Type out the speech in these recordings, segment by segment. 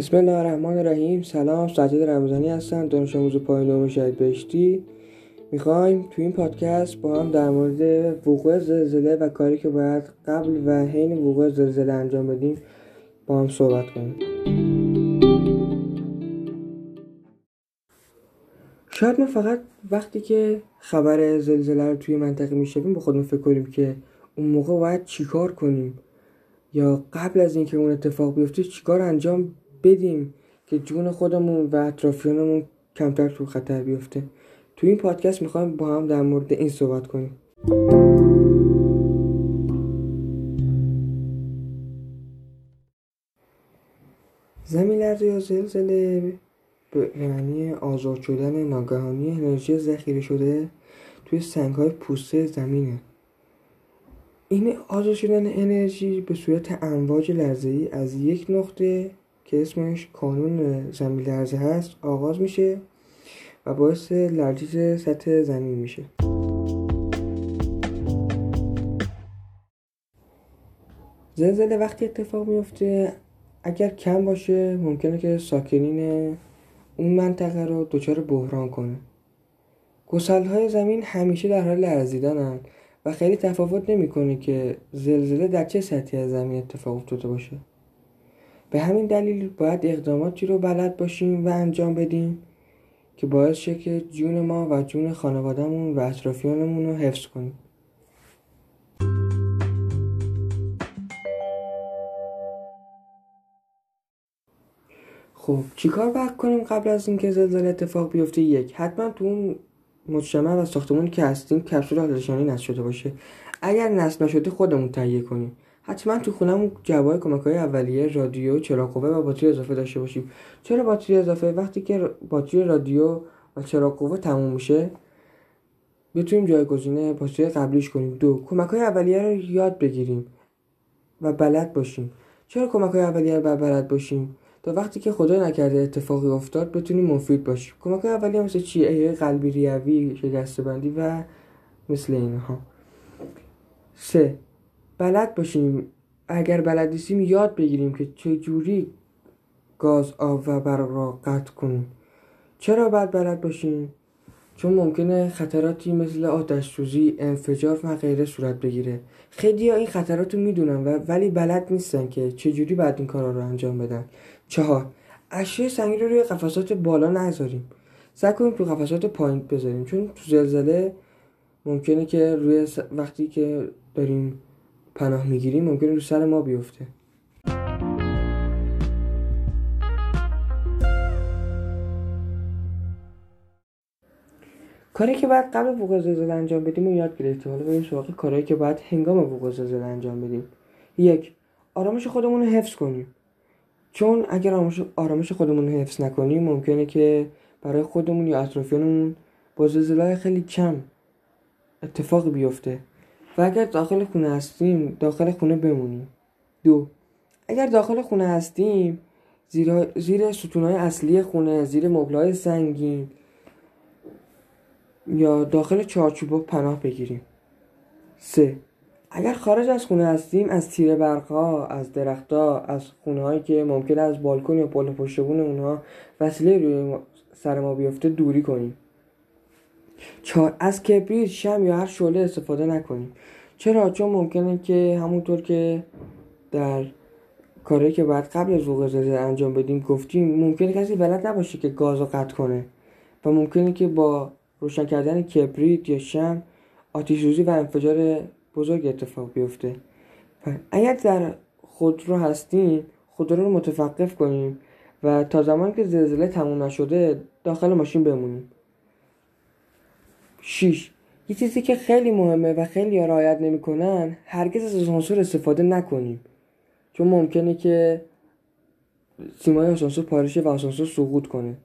بسم الله الرحمن الرحیم. سلام سجاد رمضانی هستم. دانش آموز پایان شهید بهشتی. می‌خوایم تو این پادکست با هم در مورد وقوع زلزله و کاری که باید قبل و حین وقوع زلزله انجام بدیم با هم صحبت کنیم. شاید ما فقط وقتی که خبر زلزله رو توی منطقه میشنویم به خودمون فکر کنیم که اون موقع باید چیکار کنیم؟ یا قبل از اینکه اون اتفاق بیفته چیکار انجام بدیم که جون خودمون و اطرافیانمون کمتر تو خطر بیفته. تو این پادکست می‌خوایم با هم در مورد این صحبت کنیم. زمین لرزه یا زلزله به معنی آزاد شدن ناگهانی انرژی ذخیره شده توی سنگ های پوسته زمینه. این آزاد شدن انرژی به صورت امواج لرزه ای از یک نقطه که اسمش کانون زمین لرزه هست آغاز میشه و باعث لرزش سطح زمین میشه. زلزله وقتی اتفاق میفته اگر کم باشه ممکنه که ساکنین اون منطقه رو دچار بحران کنه. گسل های زمین همیشه در حال لرزیدنن و خیلی تفاوت نمی‌کنه که زلزله در چه سطحی از زمین اتفاق افتاده باشه. به همین دلیل باید اقداماتی رو بلد باشیم و انجام بدیم که باعث شه که جون ما و جون خانوادهمون و اطرافیانمون رو حفظ کنیم. خب چیکار باید کنیم قبل از اینکه زلزله اتفاق بیفته؟ یک حتما تو اون مجتمع و ساختمونی که هستیم کپسول آتشنشانی نصب شده باشه. اگر نصب نشده خودمون تهیه کنیم. حتما تو خونمون جوای کمک های اولیه رادیو چراغ قوه و باتری اضافه داشته باشیم. چرا باتری اضافه؟ وقتی که باتری رادیو و چراغ قوه تموم میشه بتونیم جایگزین باتری قبلیش کنیم. دو کمک های اولیه رو یاد بگیریم و بلد باشیم. چرا کمک های اولیه رو بلد باشیم؟ تا وقتی که خدا نکرده اتفاقی افتاد بتونیم مفید باشیم. کمک های اولیه مثل چیه قلبی ریوی شکسته بندی و مثل اینها. سه بلد باشیم. اگر بلد نیستیم یاد بگیریم که چجوری گاز آب و برق را قطع کنیم. چرا باید بلد باشیم؟ چون ممکنه خطراتی مثل آتش سوزی انفجار و غیره صورت بگیره. خیلی این خطرات رو می‌دونن و ولی بلد نیستن که چجوری باید این کارا رو انجام بدن. چهار اشیاء سنگین رو روی قفسات بالا نذاریم. سعی کنیم تو قفسات پایین بذاریم. چون تو زلزله ممکنه که روی وقتی که داریم پناه می‌گیریم ممکنه رو سر ما بیفته. کاری که باید قبل وقوع زلزله انجام بدیم و یاد گرفتیم. حالا بریم سراغ کارهایی که باید هنگام وقوع زلزله انجام بدیم. یک آرامش خودمون رو حفظ کنیم. چون اگر آرامش خودمون رو حفظ نکنیم ممکنه که برای خودمون یا اطرافیانمون با زلزله خیلی کم اتفاق بیفته. و اگر داخل خونه هستیم داخل خونه بمونیم. دو اگر داخل خونه هستیم زیر, زیر ستونهای اصلی خونه زیر مبلای سنگین یا داخل چارچوبا پناه بگیریم. سه اگر خارج از خونه هستیم از تیر برقها از درختها از خونه هایی که ممکن از بالکن یا پل پشتبون اونها وسیله روی سر ما بیفته دوری کنیم. چهار از کبریت شم یا هر شعله استفاده نکنیم. چرا؟ چون ممکنه که همونطور که در کاری که باید قبل از وقوع زلزله انجام بدیم گفتیم ممکنه کسی بلد نباشه که گاز رو قطع کنه و ممکنه که با روشن کردن کبریت یا شم آتیش و انفجار بزرگ اتفاق بیفته. اگر در خودرو هستیم خودرو رو متوقف کنیم و تا زمان که زلزله تموم نشده داخل ماشین بمونیم. 6 یه چیزی که خیلی مهمه و خیلی رعایت نمی‌کنن هرگز از آسانسور استفاده نکنیم. چون ممکنه که سیمای آسانسور پارشه و آسانسور سقوط کنه.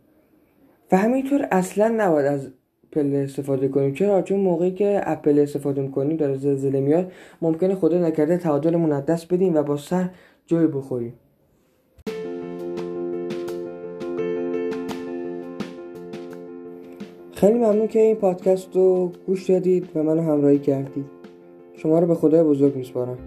و همینطور اصلا نباید از پله استفاده کنیم. چرا؟ چون موقعی که اپل استفاده می‌کنیم داره زلزله میاد ممکنه خدا نکرده تعادلمون از دست بدیم و با سر جای بخوریم. خیلی ممنون که این پادکست رو گوش دادید و منو همراهی کردید. شما رو به خدای بزرگ میسپارم.